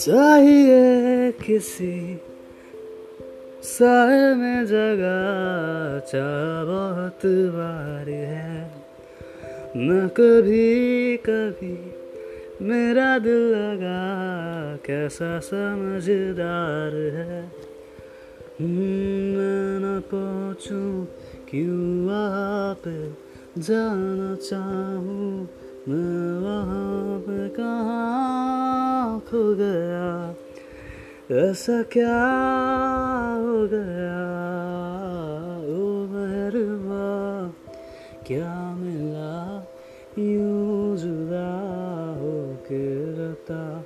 चाहिए किसी साए में जगह चाह बहुत बार है। न कभी कभी मेरा दिल लगा, कैसा समझदार है। मैं न पहुँचूं क्यों आप जाना चाहूँ, मैं हो गया। ऐसा क्या हो गया? ओ मेहरबा क्या मिला? यूँ जुदा हो के रहता।